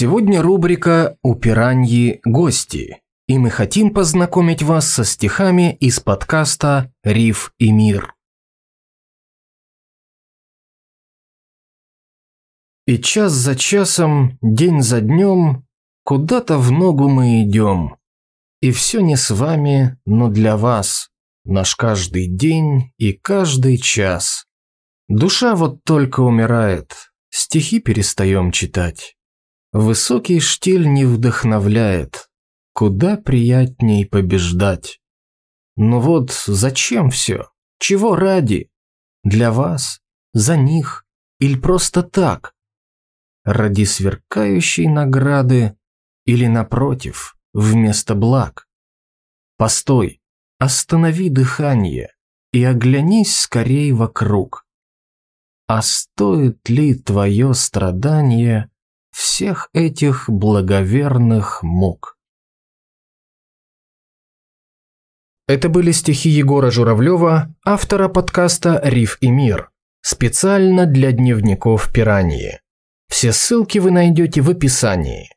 Сегодня рубрика «У пираньи гости», и мы хотим познакомить вас со стихами из подкаста «Риф и мир». И час за часом, день за днем, куда-то в ногу мы идем. И все не с вами, но для вас, наш каждый день и каждый час. Душа вот только умирает, стихи перестаем читать. Высокий штиль не вдохновляет, куда приятней побеждать. Ну вот зачем все? Чего ради? Для вас? За них? Или просто так? Ради сверкающей награды? Или напротив, вместо благ? Постой, останови дыхание и оглянись скорей вокруг. А стоит ли твое страдание всех этих благоверных мук. Это были стихи Егора Журавлева, автора подкаста «Риф и мир», специально для дневников пираньи. Все ссылки вы найдете в описании.